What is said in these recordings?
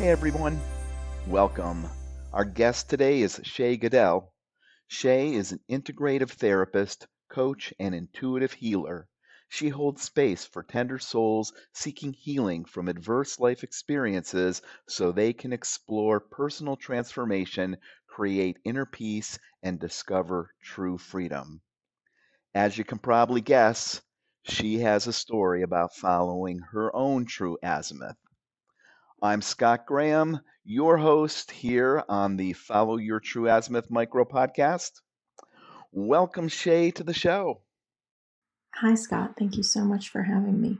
Hey everyone, welcome. Our guest today is Shae Goodell. Shae is an integrative therapist, coach, and intuitive healer. She holds space for tender souls seeking healing from adverse life experiences so they can explore personal transformation, create inner peace, and discover true freedom. As you can probably guess, she has a story about following her own true azimuth. I'm Scott Graham, your host here on the Follow Your True Azimuth micro podcast. Welcome, Shae, to the show. Hi, Scott. Thank you so much for having me.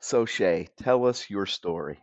So, Shae, tell us your story.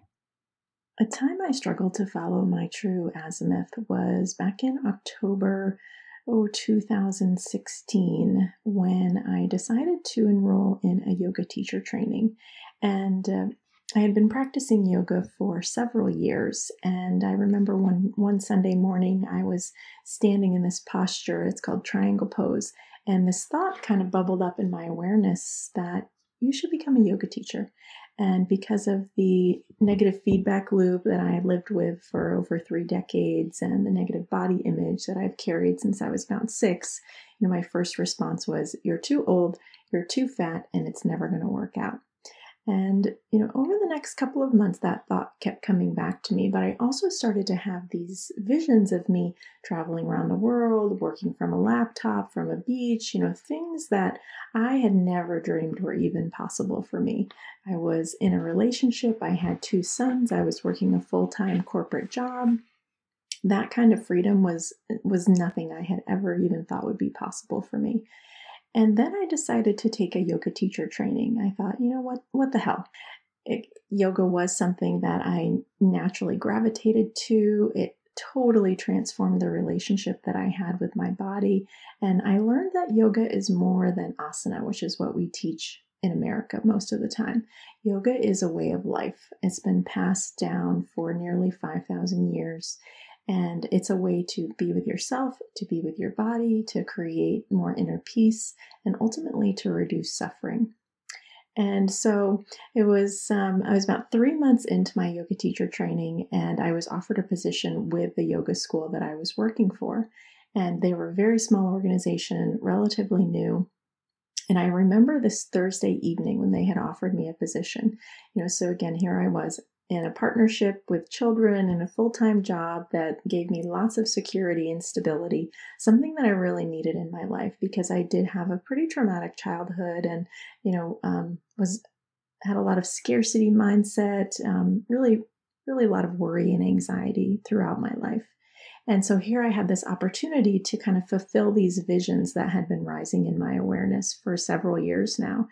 A time I struggled to follow my true azimuth was back in October oh, 2016 when I decided to enroll in a yoga teacher training. And uh, I had been practicing yoga for several years, and I remember one one Sunday morning I was standing in this posture. It's called triangle pose, and this thought kind of bubbled up in my awareness that you should become a yoga teacher. And because of the negative feedback loop that I had lived with for over three decades and the negative body image that I've carried since I was about six, you know, my first response was, You're too old, you're too fat, and it's never going to work out. And, you know, over the next couple of months, that thought kept coming back to me. But I also started to have these visions of me traveling around the world, working from a laptop, from a beach, you know, things that I had never dreamed were even possible for me. I was in a relationship, I had two sons, I was working a full time corporate job. That kind of freedom was was nothing I had ever even thought would be possible for me. And then I decided to take a yoga teacher training. I thought, you know what, what the hell? It, yoga was something that I naturally gravitated to. It totally transformed the relationship that I had with my body. And I learned that yoga is more than asana, which is what we teach in America most of the time. Yoga is a way of life. It's been passed down for nearly 5,000 years. And it's a way to be with yourself, to be with your body, to create more inner peace, and ultimately to reduce suffering. And so it was, um, I was about three months into my yoga teacher training, and I was offered a position with the yoga school that I was working for. And they were a very small organization, relatively new. And I remember this Thursday evening when they had offered me a position. You know, so again, here I was in a partnership with children and a full time job that gave me lots of security and stability, something that I really needed in my life because I did have a pretty traumatic childhood and, you know, um, was had a lot of scarcity mindset, um, really, really a lot of worry and anxiety throughout my life. And so here I had this opportunity to kind of fulfill these visions that had been rising in my awareness for several years now.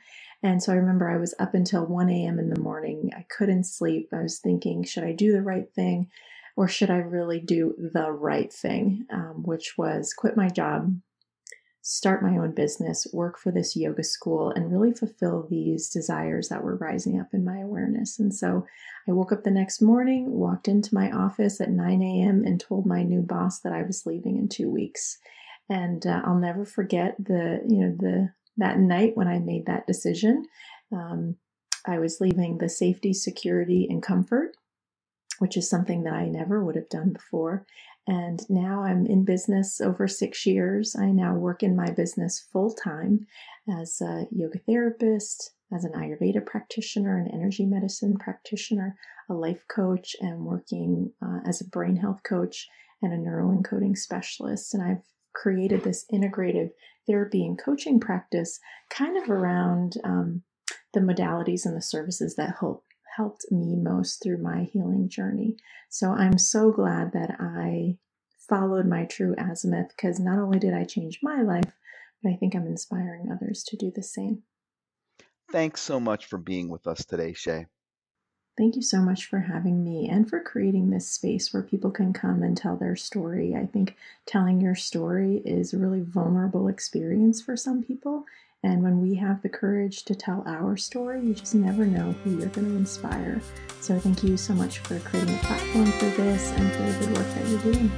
And so I remember I was up until 1 a.m. in the morning. I couldn't sleep. I was thinking, should I do the right thing or should I really do the right thing, um, which was quit my job, start my own business, work for this yoga school, and really fulfill these desires that were rising up in my awareness. And so I woke up the next morning, walked into my office at 9 a.m., and told my new boss that I was leaving in two weeks. And uh, I'll never forget the, you know, the that night when I made that decision. Um, I was leaving the safety, security, and comfort, which is something that I never would have done before. And now I'm in business over six years. I now work in my business full time as a yoga therapist, as an Ayurveda practitioner, an energy medicine practitioner, a life coach, and working uh, as a brain health coach and a neuroencoding specialist. And I've created this integrative therapy and coaching practice kind of around um, the modalities and the services that help helped me most through my healing journey. So I'm so glad that I followed my true azimuth because not only did I change my life, but I think I'm inspiring others to do the same. Thanks so much for being with us today, Shae. Thank you so much for having me and for creating this space where people can come and tell their story. I think telling your story is a really vulnerable experience for some people. And when we have the courage to tell our story, you just never know who you're going to inspire. So thank you so much for creating a platform for this and for the good work that you're doing.